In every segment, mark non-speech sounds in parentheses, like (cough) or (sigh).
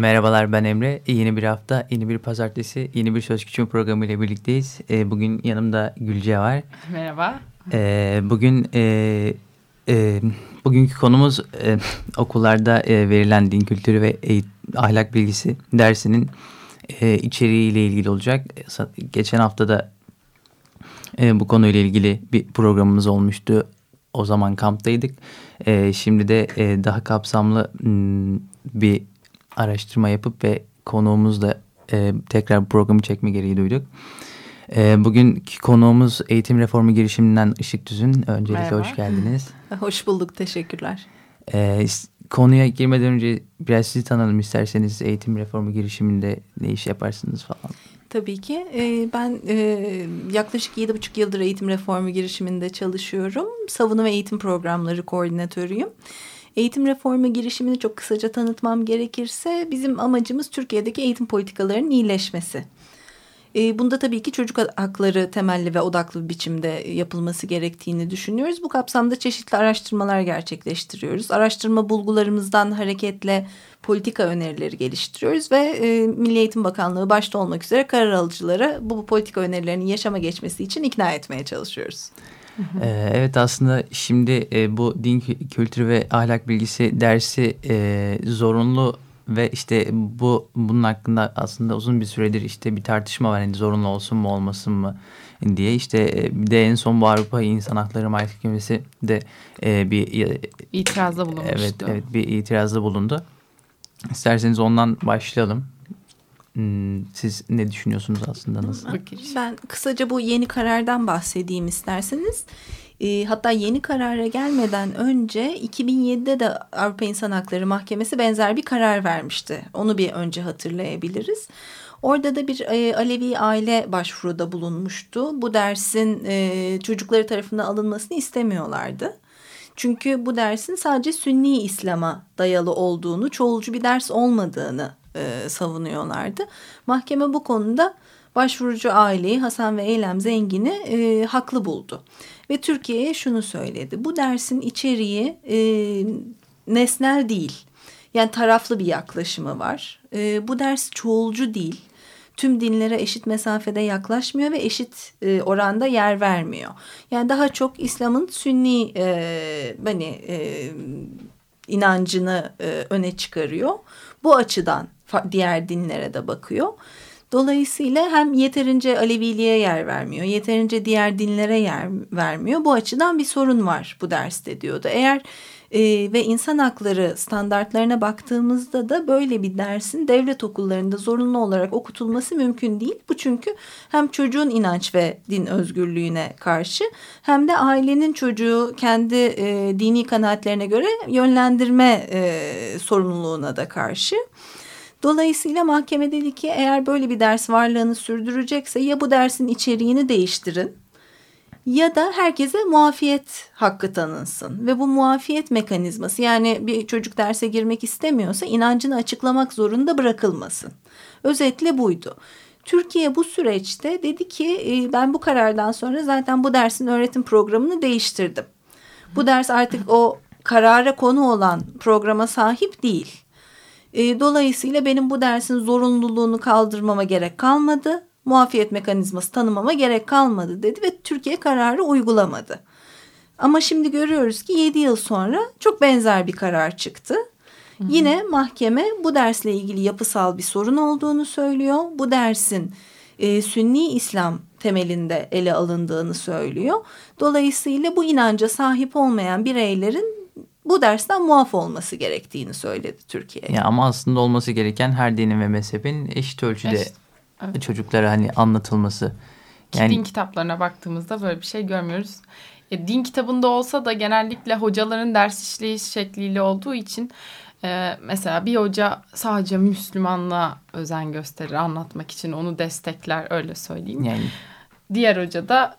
Merhabalar ben Emre. E, yeni bir hafta, yeni bir pazartesi, yeni bir Söz Küçüğün programı ile birlikteyiz. E, bugün yanımda Gülce var. Merhaba. Bugün bugünkü konumuz okullarda verilen din kültürü ve ahlak bilgisi dersinin içeriği ile ilgili olacak. Geçen hafta da bu konuyla ilgili bir programımız olmuştu. O zaman kamptaydık. Şimdi de daha kapsamlı bir araştırma yapıp ve konuğumuzla e, tekrar programı çekme gereği duyduk. E, bugünkü konuğumuz eğitim reformu girişiminden Işık Düz'ün. Öncelikle Merhaba. hoş geldiniz. (laughs) Hoş bulduk, teşekkürler. E, konuya girmeden önce biraz sizi tanıyalım isterseniz eğitim reformu girişiminde ne iş yaparsınız falan. Tabii ki. Ee, ben e, yaklaşık yedi buçuk yıldır eğitim reformu girişiminde çalışıyorum. Savunma ve eğitim programları koordinatörüyüm. Eğitim reformu girişimini çok kısaca tanıtmam gerekirse bizim amacımız Türkiye'deki eğitim politikalarının iyileşmesi. E, bunda tabii ki çocuk hakları temelli ve odaklı biçimde yapılması gerektiğini düşünüyoruz. Bu kapsamda çeşitli araştırmalar gerçekleştiriyoruz. Araştırma bulgularımızdan hareketle politika önerileri geliştiriyoruz ve e, Milli Eğitim Bakanlığı başta olmak üzere karar alıcılara bu politika önerilerinin yaşama geçmesi için ikna etmeye çalışıyoruz. Ee, evet aslında şimdi e, bu din kültürü ve ahlak bilgisi dersi e, zorunlu ve işte bu bunun hakkında aslında uzun bir süredir işte bir tartışma var. Yani zorunlu olsun mu olmasın mı diye işte e, bir de en son bu Avrupa İnsan Hakları Mahkemesi de e, bir itirazda bulunmuştu. Evet, evet bir itirazda bulundu. İsterseniz ondan başlayalım. Hmm, siz ne düşünüyorsunuz aslında nasıl? Ben kısaca bu yeni karardan bahsedeyim isterseniz. E, hatta yeni karara gelmeden önce 2007'de de Avrupa İnsan Hakları Mahkemesi benzer bir karar vermişti. Onu bir önce hatırlayabiliriz. Orada da bir e, Alevi aile başvuruda bulunmuştu. Bu dersin e, çocukları tarafından alınmasını istemiyorlardı. Çünkü bu dersin sadece Sünni İslam'a dayalı olduğunu, çoğulcu bir ders olmadığını e, savunuyorlardı. Mahkeme bu konuda başvurucu aileyi Hasan ve Eylem Zengin'i e, haklı buldu. Ve Türkiye'ye şunu söyledi. Bu dersin içeriği e, nesnel değil. Yani taraflı bir yaklaşımı var. E, bu ders çoğulcu değil. Tüm dinlere eşit mesafede yaklaşmıyor ve eşit e, oranda yer vermiyor. Yani daha çok İslam'ın sünni e, hani e, inancını e, öne çıkarıyor. Bu açıdan diğer dinlere de bakıyor. Dolayısıyla hem yeterince Aleviliğe yer vermiyor, yeterince diğer dinlere yer vermiyor. Bu açıdan bir sorun var bu derste diyordu. Eğer e, ve insan hakları standartlarına baktığımızda da böyle bir dersin devlet okullarında zorunlu olarak okutulması mümkün değil. Bu çünkü hem çocuğun inanç ve din özgürlüğüne karşı hem de ailenin çocuğu kendi e, dini kanaatlerine göre yönlendirme e, sorumluluğuna da karşı. Dolayısıyla mahkeme dedi ki eğer böyle bir ders varlığını sürdürecekse ya bu dersin içeriğini değiştirin ya da herkese muafiyet hakkı tanınsın ve bu muafiyet mekanizması yani bir çocuk derse girmek istemiyorsa inancını açıklamak zorunda bırakılmasın. Özetle buydu. Türkiye bu süreçte dedi ki e, ben bu karardan sonra zaten bu dersin öğretim programını değiştirdim. Bu ders artık o karara konu olan programa sahip değil. E, dolayısıyla benim bu dersin zorunluluğunu kaldırmama gerek kalmadı. Muafiyet mekanizması tanımama gerek kalmadı dedi ve Türkiye kararı uygulamadı. Ama şimdi görüyoruz ki 7 yıl sonra çok benzer bir karar çıktı. Hı hı. Yine mahkeme bu dersle ilgili yapısal bir sorun olduğunu söylüyor. Bu dersin e, Sünni İslam temelinde ele alındığını söylüyor. Dolayısıyla bu inanca sahip olmayan bireylerin bu dersten muaf olması gerektiğini söyledi Türkiye. Ya ama aslında olması gereken her dinin ve mezhebin eşit ölçüde eşit, evet. çocuklara hani anlatılması. Yani... Din kitaplarına baktığımızda böyle bir şey görmüyoruz. E, din kitabında olsa da genellikle hocaların ders işleyiş şekliyle olduğu için Ee, mesela bir hoca sadece Müslümanlığa özen gösterir anlatmak için onu destekler öyle söyleyeyim. Yani Diğer hoca da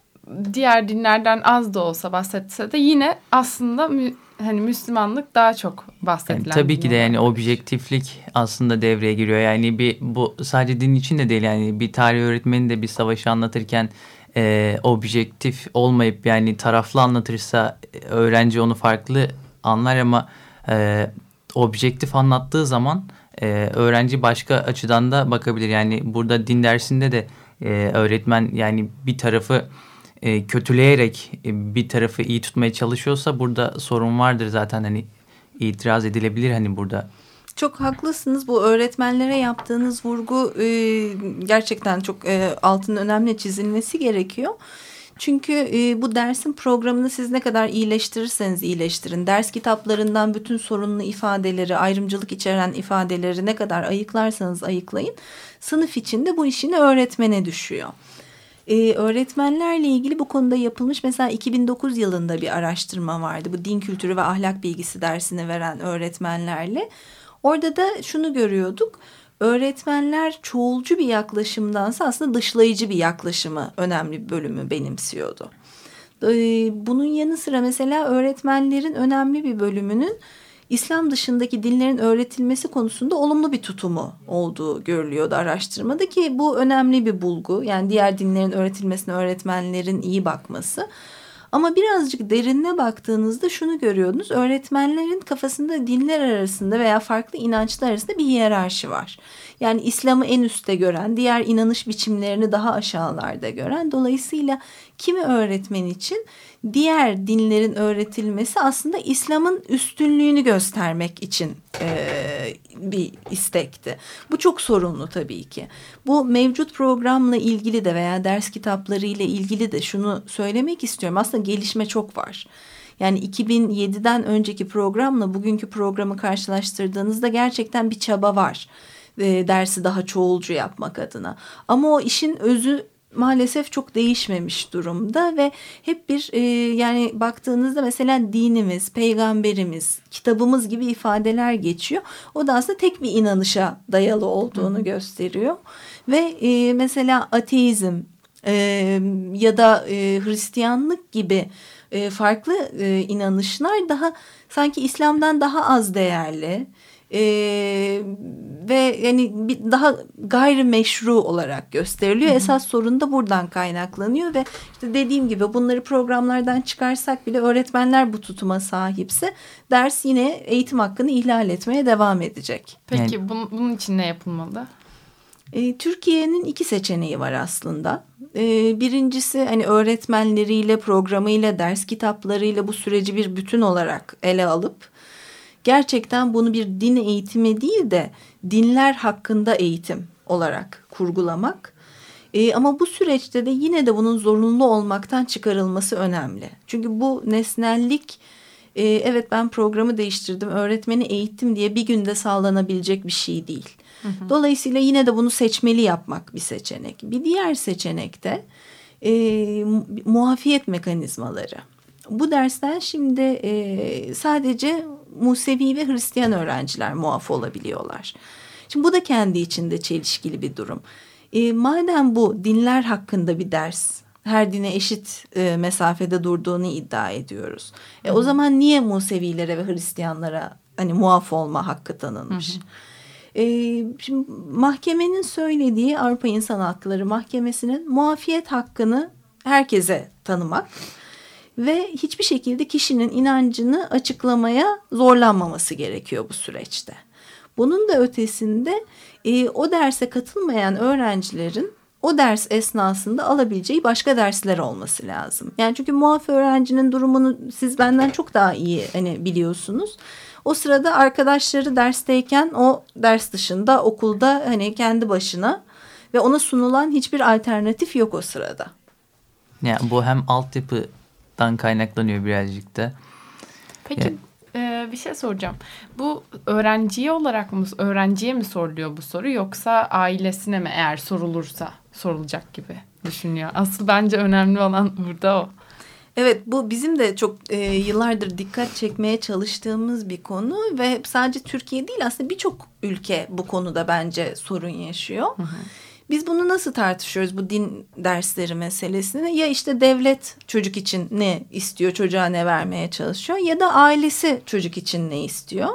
diğer dinlerden az da olsa bahsetse de yine aslında mü, hani Müslümanlık daha çok bahsedilen. Yani tabii ki de yani objektiflik aslında devreye giriyor. Yani bir bu sadece din için de değil yani bir tarih öğretmeni de bir savaşı anlatırken e, objektif olmayıp yani taraflı anlatırsa e, öğrenci onu farklı anlar ama e, objektif anlattığı zaman e, öğrenci başka açıdan da bakabilir. Yani burada din dersinde de e, öğretmen yani bir tarafı e, kötüleyerek e, bir tarafı iyi tutmaya çalışıyorsa burada sorun vardır zaten hani itiraz edilebilir hani burada. Çok haklısınız. Bu öğretmenlere yaptığınız vurgu e, gerçekten çok e, altının önemli çizilmesi gerekiyor. Çünkü e, bu dersin programını siz ne kadar iyileştirirseniz iyileştirin. Ders kitaplarından bütün sorunlu ifadeleri, ayrımcılık içeren ifadeleri ne kadar ayıklarsanız ayıklayın. Sınıf içinde bu işini öğretmene düşüyor. Ee, öğretmenlerle ilgili bu konuda yapılmış mesela 2009 yılında bir araştırma vardı. Bu din kültürü ve ahlak bilgisi dersini veren öğretmenlerle. Orada da şunu görüyorduk. Öğretmenler çoğulcu bir yaklaşımdansa aslında dışlayıcı bir yaklaşımı önemli bir bölümü benimsiyordu. Ee, bunun yanı sıra mesela öğretmenlerin önemli bir bölümünün İslam dışındaki dinlerin öğretilmesi konusunda olumlu bir tutumu olduğu görülüyordu araştırmada ki bu önemli bir bulgu. Yani diğer dinlerin öğretilmesine öğretmenlerin iyi bakması. Ama birazcık derinine baktığınızda şunu görüyordunuz. Öğretmenlerin kafasında dinler arasında veya farklı inançlar arasında bir hiyerarşi var. Yani İslam'ı en üstte gören, diğer inanış biçimlerini daha aşağılarda gören. Dolayısıyla kimi öğretmen için diğer dinlerin öğretilmesi aslında İslam'ın üstünlüğünü göstermek için e, bir istekti. Bu çok sorunlu tabii ki. Bu mevcut programla ilgili de veya ders kitapları ile ilgili de şunu söylemek istiyorum. Aslında gelişme çok var. Yani 2007'den önceki programla bugünkü programı karşılaştırdığınızda gerçekten bir çaba var. E, dersi daha çoğulcu yapmak adına. Ama o işin özü maalesef çok değişmemiş durumda ve hep bir e, yani baktığınızda mesela dinimiz, peygamberimiz, kitabımız gibi ifadeler geçiyor. O da aslında tek bir inanışa dayalı olduğunu Hı. gösteriyor. Ve e, mesela ateizm e, ya da e, Hristiyanlık gibi e, farklı e, inanışlar daha sanki İslam'dan daha az değerli ee, ve yani bir daha gayrimeşru olarak gösteriliyor. Hı hı. Esas sorun da buradan kaynaklanıyor ve işte dediğim gibi bunları programlardan çıkarsak bile öğretmenler bu tutuma sahipse ders yine eğitim hakkını ihlal etmeye devam edecek. Peki yani, bunun, bunun için ne yapılmalı? E, Türkiye'nin iki seçeneği var aslında. E, birincisi hani öğretmenleriyle, programıyla, ders kitaplarıyla bu süreci bir bütün olarak ele alıp gerçekten bunu bir din eğitimi değil de dinler hakkında eğitim olarak kurgulamak. E, ama bu süreçte de yine de bunun zorunlu olmaktan çıkarılması önemli. Çünkü bu nesnellik e, evet ben programı değiştirdim, öğretmeni eğittim diye bir günde sağlanabilecek bir şey değil. Hı hı. Dolayısıyla yine de bunu seçmeli yapmak bir seçenek. Bir diğer seçenek de e, muafiyet mekanizmaları. Bu dersten şimdi e, sadece Musevi ve Hristiyan öğrenciler muaf olabiliyorlar. Şimdi bu da kendi içinde çelişkili bir durum. E, madem bu dinler hakkında bir ders, her dine eşit e, mesafede durduğunu iddia ediyoruz. E, o zaman niye Musevilere ve Hristiyanlara hani muaf olma hakkı tanınmış? Hı hı. E, şimdi mahkemenin söylediği Avrupa İnsan Hakları Mahkemesi'nin muafiyet hakkını herkese tanımak ve hiçbir şekilde kişinin inancını açıklamaya zorlanmaması gerekiyor bu süreçte. Bunun da ötesinde e, o derse katılmayan öğrencilerin o ders esnasında alabileceği başka dersler olması lazım. Yani çünkü muaf öğrencinin durumunu siz benden çok daha iyi hani biliyorsunuz. O sırada arkadaşları dersteyken o ders dışında okulda hani kendi başına ve ona sunulan hiçbir alternatif yok o sırada. Yani bu hem altyapı dan kaynaklanıyor birazcık da. Peki e, bir şey soracağım. Bu öğrenciye olarak mı öğrenciye mi soruluyor bu soru yoksa ailesine mi eğer sorulursa sorulacak gibi düşünüyor. Asıl bence önemli olan burada o. Evet bu bizim de çok e, yıllardır dikkat çekmeye çalıştığımız bir konu ve sadece Türkiye değil aslında birçok ülke bu konuda bence sorun yaşıyor. Hı hı. Biz bunu nasıl tartışıyoruz bu din dersleri meselesini? Ya işte devlet çocuk için ne istiyor, çocuğa ne vermeye çalışıyor ya da ailesi çocuk için ne istiyor?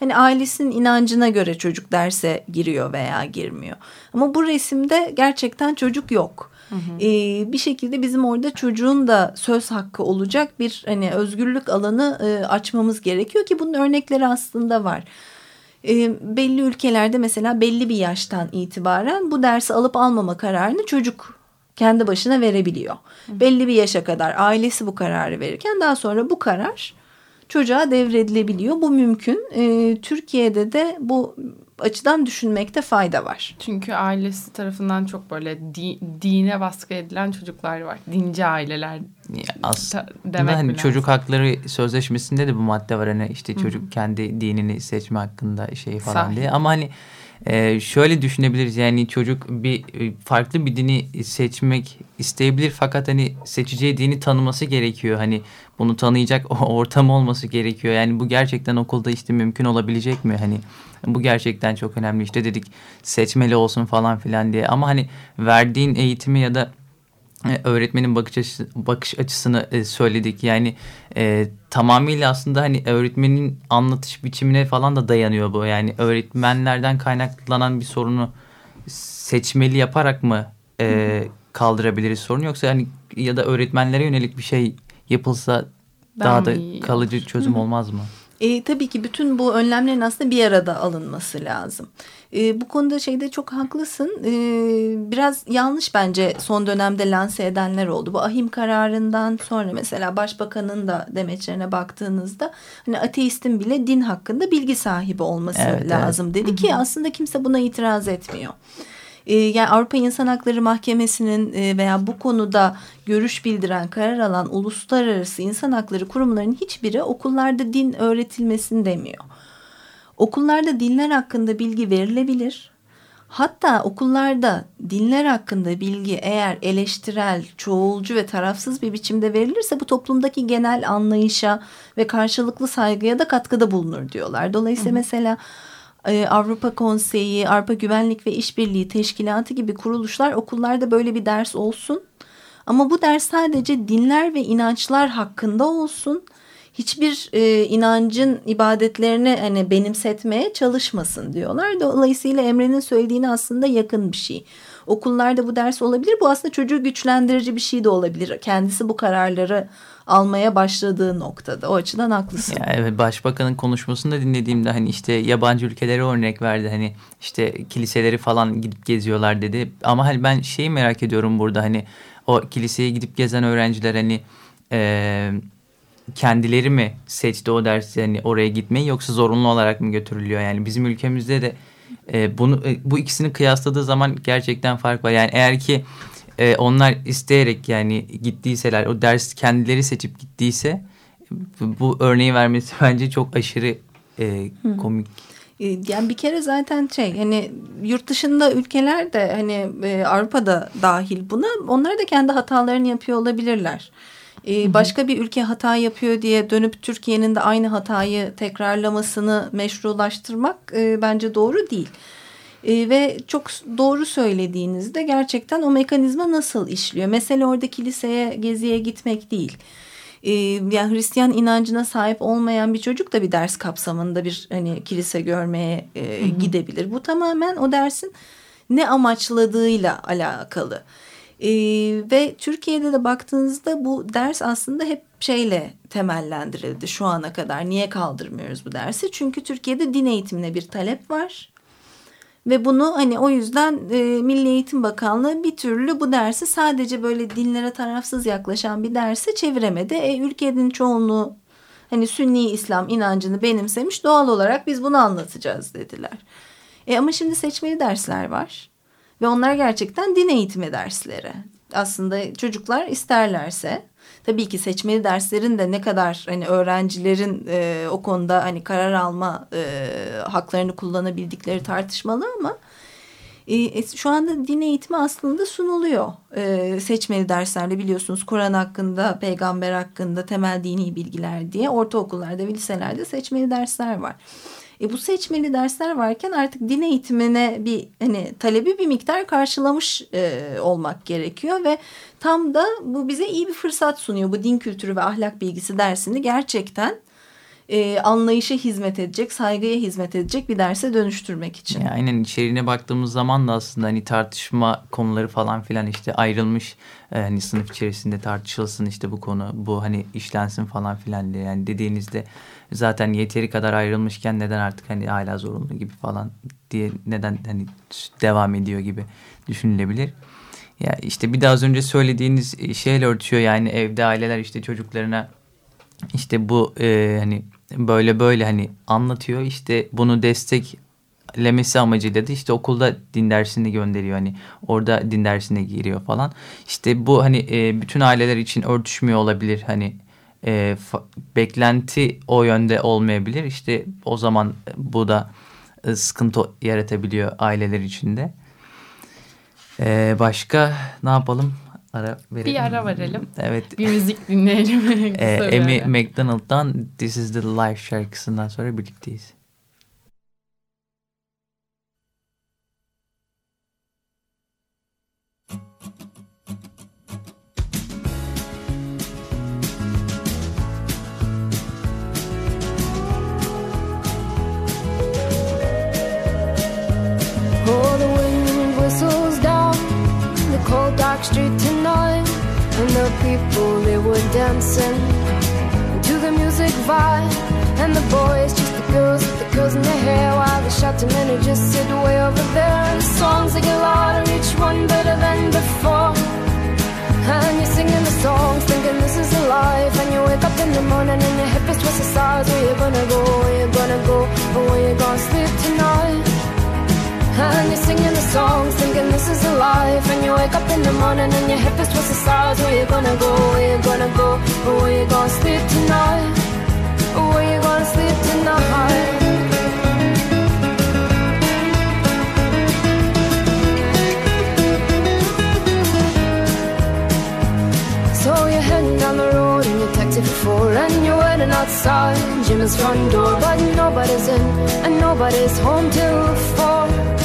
Hani ailesinin inancına göre çocuk derse giriyor veya girmiyor. Ama bu resimde gerçekten çocuk yok. Hı hı. Ee, bir şekilde bizim orada çocuğun da söz hakkı olacak bir hani özgürlük alanı e, açmamız gerekiyor ki bunun örnekleri aslında var. E, belli ülkelerde mesela belli bir yaştan itibaren bu dersi alıp almama kararını çocuk kendi başına verebiliyor. Hı. Belli bir yaşa kadar ailesi bu kararı verirken daha sonra bu karar çocuğa devredilebiliyor. Bu mümkün. E, Türkiye'de de bu açıdan düşünmekte fayda var. Çünkü ailesi tarafından çok böyle di, dine baskı edilen çocuklar var. Dinci aileler aslında demek hani çocuk hakları sözleşmesinde de bu madde var hani işte çocuk Hı-hı. kendi dinini seçme hakkında şey falan Sahi. diye ama hani e, şöyle düşünebiliriz yani çocuk bir e, farklı bir dini seçmek isteyebilir fakat hani seçeceği dini tanıması gerekiyor. Hani bunu tanıyacak (laughs) ortam olması gerekiyor. Yani bu gerçekten okulda işte mümkün olabilecek mi? Hani bu gerçekten çok önemli. İşte dedik seçmeli olsun falan filan diye. Ama hani verdiğin eğitimi ya da öğretmenin bakış açısı, bakış açısını e, söyledik. Yani e, tamamıyla aslında hani öğretmenin anlatış biçimine falan da dayanıyor bu. Yani öğretmenlerden kaynaklanan bir sorunu seçmeli yaparak mı e, kaldırabiliriz sorun yoksa hani ya da öğretmenlere yönelik bir şey yapılsa ben daha da kalıcı çözüm olmaz mı? E, tabii ki bütün bu önlemlerin aslında bir arada alınması lazım. E, bu konuda şeyde çok haklısın. E, biraz yanlış bence son dönemde lanse edenler oldu. Bu ahim kararından sonra mesela başbakanın da demeçlerine baktığınızda hani ateistin bile din hakkında bilgi sahibi olması evet, lazım evet. dedi ki aslında kimse buna itiraz etmiyor. Ee, yani Avrupa İnsan Hakları Mahkemesi'nin e, veya bu konuda görüş bildiren, karar alan uluslararası insan hakları kurumlarının hiçbiri okullarda din öğretilmesini demiyor. Okullarda dinler hakkında bilgi verilebilir. Hatta okullarda dinler hakkında bilgi eğer eleştirel, çoğulcu ve tarafsız bir biçimde verilirse bu toplumdaki genel anlayışa ve karşılıklı saygıya da katkıda bulunur diyorlar. Dolayısıyla hı hı. mesela Avrupa Konseyi, Avrupa Güvenlik ve İşbirliği Teşkilatı gibi kuruluşlar okullarda böyle bir ders olsun. Ama bu ders sadece dinler ve inançlar hakkında olsun. Hiçbir e, inancın ibadetlerini hani benimsetmeye çalışmasın diyorlar. Dolayısıyla Emre'nin söylediğine aslında yakın bir şey. Okullarda bu ders olabilir. Bu aslında çocuğu güçlendirici bir şey de olabilir. Kendisi bu kararları almaya başladığı noktada. O açıdan haklısın. Ya evet başbakanın konuşmasını da dinlediğimde hani işte yabancı ülkelere örnek verdi. Hani işte kiliseleri falan gidip geziyorlar dedi. Ama hani ben şeyi merak ediyorum burada hani o kiliseye gidip gezen öğrenciler hani e, kendileri mi seçti o dersi hani oraya gitmeyi yoksa zorunlu olarak mı götürülüyor? Yani bizim ülkemizde de e, bunu e, bu ikisini kıyasladığı zaman gerçekten fark var. Yani eğer ki e, onlar isteyerek yani gittiyseler o ders kendileri seçip gittiyse bu örneği vermesi (laughs) bence çok aşırı e, komik. E, yani bir kere zaten şey hani yurt dışında ülkeler de hani e, Avrupa'da dahil buna onlar da kendi hatalarını yapıyor olabilirler. E, başka bir ülke hata yapıyor diye dönüp Türkiye'nin de aynı hatayı tekrarlamasını meşrulaştırmak e, bence doğru değil. E, ve çok doğru söylediğinizde gerçekten o mekanizma nasıl işliyor? Mesele orada kiliseye, geziye gitmek değil. E, yani Hristiyan inancına sahip olmayan bir çocuk da bir ders kapsamında bir hani kilise görmeye e, gidebilir. Bu tamamen o dersin ne amaçladığıyla alakalı. Ee, ve Türkiye'de de baktığınızda bu ders aslında hep şeyle temellendirildi şu ana kadar. Niye kaldırmıyoruz bu dersi? Çünkü Türkiye'de din eğitimine bir talep var. Ve bunu hani o yüzden e, Milli Eğitim Bakanlığı bir türlü bu dersi sadece böyle dinlere tarafsız yaklaşan bir derse çeviremedi. E, ülkenin çoğunluğu hani Sünni İslam inancını benimsemiş doğal olarak biz bunu anlatacağız dediler. E, ama şimdi seçmeli dersler var ve onlar gerçekten din eğitimi dersleri. Aslında çocuklar isterlerse tabii ki seçmeli derslerin de ne kadar hani öğrencilerin e, o konuda hani karar alma e, haklarını kullanabildikleri tartışmalı ama E, şu anda din eğitimi aslında sunuluyor. E, seçmeli derslerde biliyorsunuz Kur'an hakkında, peygamber hakkında temel dini bilgiler diye ortaokullarda ve liselerde seçmeli dersler var. E bu seçmeli dersler varken artık din eğitimine bir hani talebi bir miktar karşılamış e, olmak gerekiyor ve tam da bu bize iyi bir fırsat sunuyor. Bu din kültürü ve ahlak bilgisi dersini gerçekten e, anlayışa hizmet edecek, saygıya hizmet edecek bir derse dönüştürmek için. Ya aynen içeriğine baktığımız zaman da aslında hani tartışma konuları falan filan işte ayrılmış e, hani sınıf içerisinde tartışılsın işte bu konu bu hani işlensin falan filan diye yani dediğinizde zaten yeteri kadar ayrılmışken neden artık hani hala zorunlu gibi falan diye neden hani devam ediyor gibi düşünülebilir. Ya işte bir daha az önce söylediğiniz şeyle örtüyor yani evde aileler işte çocuklarına işte bu e, hani böyle böyle hani anlatıyor. İşte bunu desteklemesi amacıyla da işte okulda din dersini gönderiyor. Hani orada din dersine giriyor falan. İşte bu hani e, bütün aileler için örtüşmüyor olabilir. Hani e, beklenti o yönde olmayabilir. İşte o zaman bu da e, sıkıntı yaratabiliyor aileler içinde. Ee, başka ne yapalım? Ara verelim. Bir ara verelim. Evet. Bir müzik dinleyelim. (laughs) ee, Amy McDonald'dan This is the Life şarkısından sonra birlikteyiz. People, they were dancing to the music vibe. And the boys, just the girls, with the girls in their hair, while the shouting men who just sit way over there. And the songs they get louder, each one better than before. And you're singing the songs, thinking this is a life. And you wake up in the morning and your hip is twisted sides. Where you gonna go? Where you gonna go? Or where you gonna sleep tonight? And you're singing the songs, thinking this is a life. And you wake up in the morning and your hip is twisted sides. Where you gonna go? Where you gonna go? Where you gonna sleep tonight? Where you gonna sleep tonight? So you're heading down the road in your taxi four And you're waiting outside Jim's front door But nobody's in and nobody's home till four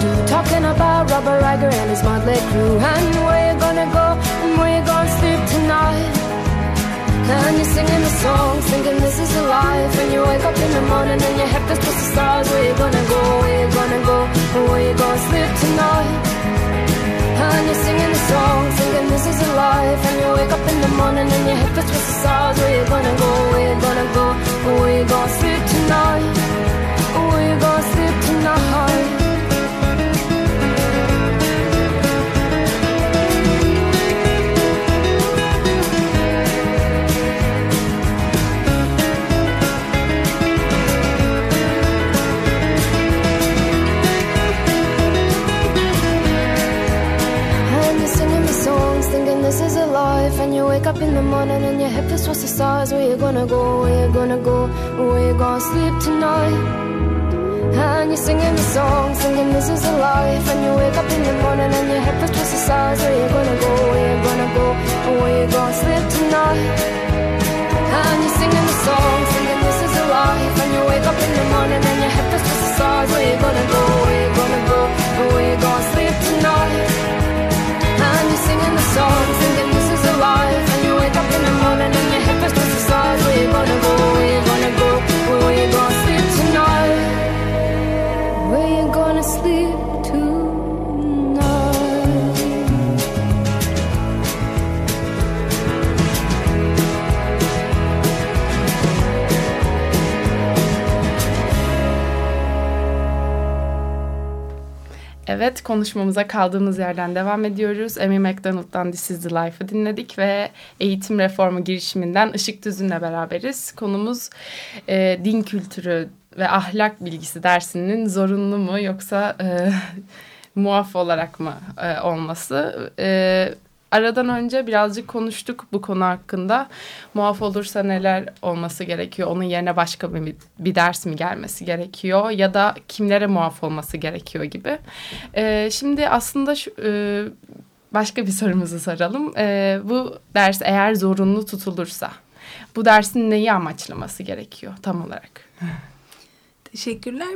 do. Talking about Robert Riger and his motley crew. And where you gonna go and where you gonna sleep tonight. And you're singing the songs thinking this is a life. And you wake up in the morning and your head feels to the stars. Where you gonna go, where you gonna go and where you gonna sleep tonight? And you're singing the songs thinking this is a life. And you wake up in the morning and your head feels to the stars. Where you gonna go, where you gonna go and where you gonna sleep tonight? We gonna sleep tonight life And you wake up in the morning and your head feels towards the stars. Where you gonna go, where you gonna go? Where you gonna sleep tonight? And you're singing the song, singing this is a life. And you wake up in the morning and your head feels twisted sides Where you gonna go, where you gonna go? Where you gonna sleep tonight? And you're singing the song, singing this is a life. And you wake up in the morning and your head feels twisted sides Where you gonna go, where you gonna go? Where you gonna sleep tonight? And you're singing the song, singing is And you wake up in the morning and your sides Where you gonna go, where you gonna go? Where you gonna Evet konuşmamıza kaldığımız yerden devam ediyoruz. Amy McDonald'dan This is the Life'ı dinledik ve eğitim reformu girişiminden Işık Düzün'le beraberiz. Konumuz e, din kültürü ve ahlak bilgisi dersinin zorunlu mu yoksa e, (laughs) muaf olarak mı e, olması? E, aradan önce birazcık konuştuk bu konu hakkında. Muaf olursa neler olması gerekiyor? Onun yerine başka bir, bir ders mi gelmesi gerekiyor? Ya da kimlere muaf olması gerekiyor gibi. Ee, şimdi aslında şu, e, başka bir sorumuzu soralım. Ee, bu ders eğer zorunlu tutulursa bu dersin neyi amaçlaması gerekiyor tam olarak? (laughs) Teşekkürler.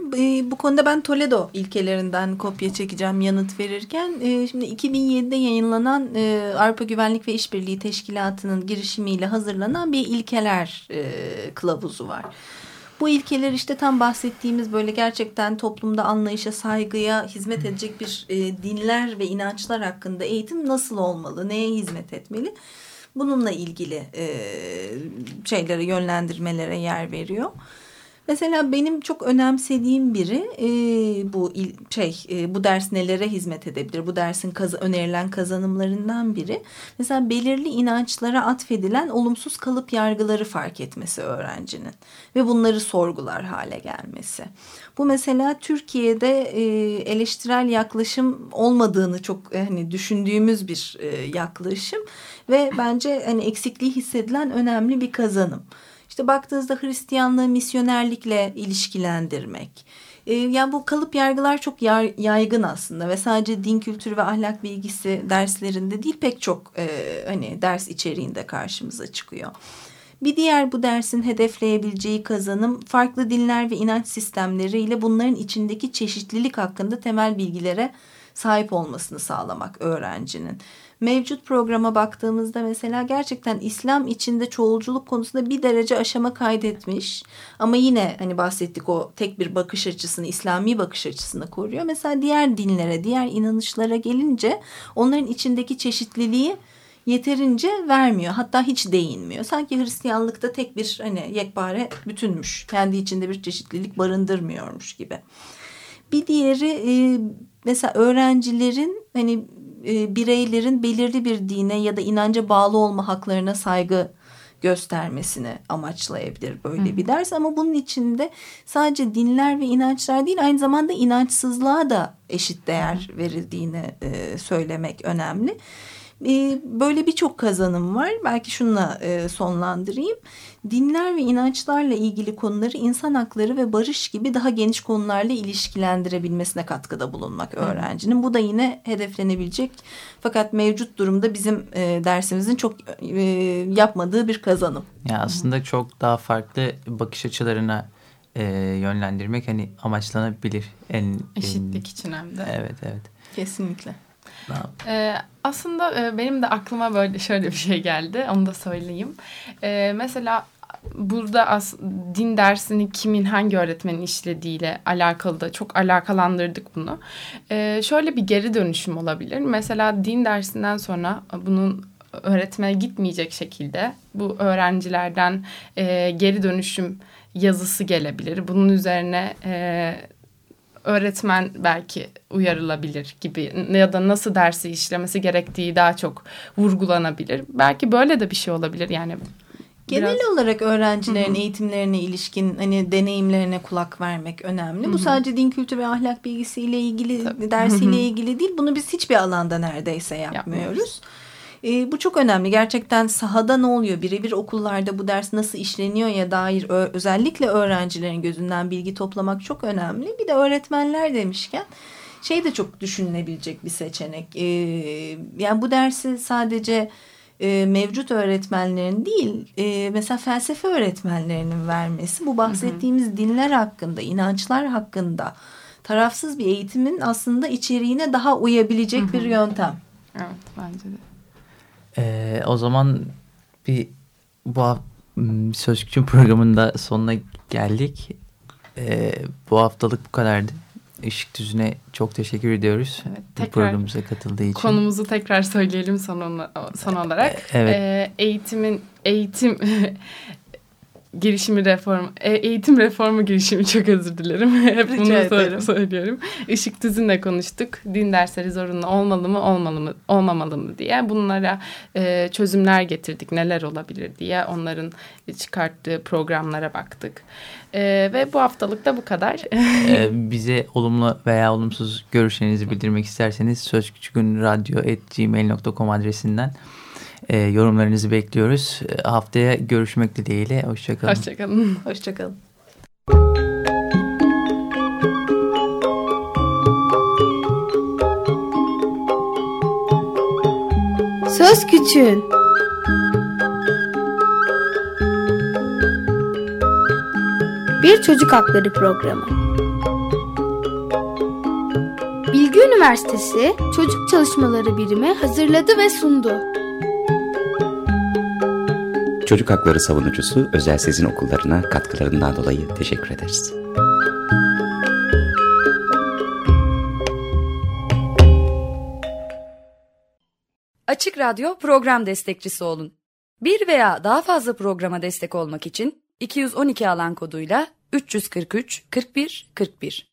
Bu konuda ben Toledo ilkelerinden kopya çekeceğim yanıt verirken. Şimdi 2007'de yayınlanan Avrupa Güvenlik ve İşbirliği Teşkilatı'nın girişimiyle hazırlanan bir ilkeler kılavuzu var. Bu ilkeler işte tam bahsettiğimiz böyle gerçekten toplumda anlayışa, saygıya hizmet edecek bir dinler ve inançlar hakkında eğitim nasıl olmalı, neye hizmet etmeli? Bununla ilgili şeylere, yönlendirmelere yer veriyor. Mesela benim çok önemsediğim biri e, bu şey e, bu ders nelere hizmet edebilir? Bu dersin kaz önerilen kazanımlarından biri. Mesela belirli inançlara atfedilen olumsuz kalıp yargıları fark etmesi öğrencinin ve bunları sorgular hale gelmesi. Bu mesela Türkiye'de e, eleştirel yaklaşım olmadığını çok e, hani düşündüğümüz bir e, yaklaşım ve bence hani eksikliği hissedilen önemli bir kazanım. İşte baktığınızda Hristiyanlığı misyonerlikle ilişkilendirmek. E, yani bu kalıp yargılar çok yaygın aslında ve sadece din kültürü ve ahlak bilgisi derslerinde değil pek çok e, hani ders içeriğinde karşımıza çıkıyor. Bir diğer bu dersin hedefleyebileceği kazanım farklı dinler ve inanç sistemleriyle bunların içindeki çeşitlilik hakkında temel bilgilere sahip olmasını sağlamak öğrencinin mevcut programa baktığımızda mesela gerçekten İslam içinde çoğulculuk konusunda bir derece aşama kaydetmiş. Ama yine hani bahsettik o tek bir bakış açısını, İslami bakış açısını koruyor. Mesela diğer dinlere, diğer inanışlara gelince onların içindeki çeşitliliği yeterince vermiyor. Hatta hiç değinmiyor. Sanki Hristiyanlıkta tek bir hani yekpare bütünmüş. Kendi içinde bir çeşitlilik barındırmıyormuş gibi. Bir diğeri e, mesela öğrencilerin hani e, bireylerin belirli bir dine ya da inanca bağlı olma haklarına saygı göstermesini amaçlayabilir böyle Hı. bir ders ama bunun içinde sadece dinler ve inançlar değil aynı zamanda inançsızlığa da eşit değer verildiğini e, söylemek önemli. E, böyle birçok kazanım var. Belki şununla e, sonlandırayım. Dinler ve inançlarla ilgili konuları insan hakları ve barış gibi daha geniş konularla ilişkilendirebilmesine katkıda bulunmak öğrencinin. Bu da yine hedeflenebilecek fakat mevcut durumda bizim e, dersimizin çok e, yapmadığı bir kazanım. Ya aslında çok daha farklı bakış açılarına e, yönlendirmek hani amaçlanabilir. En, Eşitlik en, için hem de. Evet evet. Kesinlikle. Ee, aslında e, benim de aklıma böyle şöyle bir şey geldi. Onu da söyleyeyim. Ee, mesela burada as, din dersini kimin hangi öğretmenin işlediğiyle alakalı da çok alakalandırdık bunu. Ee, şöyle bir geri dönüşüm olabilir. Mesela din dersinden sonra bunun öğretmene gitmeyecek şekilde bu öğrencilerden e, geri dönüşüm yazısı gelebilir. Bunun üzerine e, öğretmen belki uyarılabilir gibi ya da nasıl dersi işlemesi gerektiği daha çok vurgulanabilir. Belki böyle de bir şey olabilir yani. Genel biraz... olarak öğrencilerin eğitimlerine ilişkin hani deneyimlerine kulak vermek önemli. Bu sadece din kültürü ve ahlak bilgisiyle ilgili Tabii. dersiyle ilgili değil. Bunu biz hiçbir alanda neredeyse yapmıyoruz. yapmıyoruz. E, bu çok önemli. Gerçekten sahada ne oluyor? Birebir okullarda bu ders nasıl işleniyor ya dair özellikle öğrencilerin gözünden bilgi toplamak çok önemli. Bir de öğretmenler demişken şey de çok düşünülebilecek bir seçenek. E, yani bu dersi sadece e, mevcut öğretmenlerin değil e, mesela felsefe öğretmenlerinin vermesi bu bahsettiğimiz hı hı. dinler hakkında inançlar hakkında tarafsız bir eğitimin aslında içeriğine daha uyabilecek hı hı. bir yöntem. Evet bence de. Ee, o zaman bir bu Sözcükçü programında sonuna geldik. Ee, bu haftalık bu kadardı. Işık Düzü'ne çok teşekkür ediyoruz. Evet, tekrar, programımıza katıldığı için. Konumuzu tekrar söyleyelim son, son olarak. Evet. Ee, eğitimin eğitim (laughs) girişimi reform, e, eğitim reformu girişimi çok özür dilerim. (laughs) Hep bunu Rica söylüyorum. Işık Tüzün'le konuştuk. Din dersleri zorunlu olmalı mı, olmalı mı, olmamalı mı diye. Bunlara e, çözümler getirdik. Neler olabilir diye onların çıkarttığı programlara baktık. E, ve bu haftalık da bu kadar. (laughs) e, bize olumlu veya olumsuz görüşlerinizi bildirmek isterseniz sözküçükünradyo.gmail.com adresinden e, yorumlarınızı bekliyoruz. E, haftaya görüşmek dileğiyle. Hoşçakalın. Hoşçakalın. (laughs) Hoşçakalın. Söz Küçüğün Bir Çocuk Hakları Programı Bilgi Üniversitesi Çocuk Çalışmaları Birimi hazırladı ve sundu. Çocuk hakları savunucusu Özel Sezin Okullarına katkılarından dolayı teşekkür ederiz. Açık Radyo program destekçisi olun. Bir veya daha fazla programa destek olmak için 212 alan koduyla 343 41 41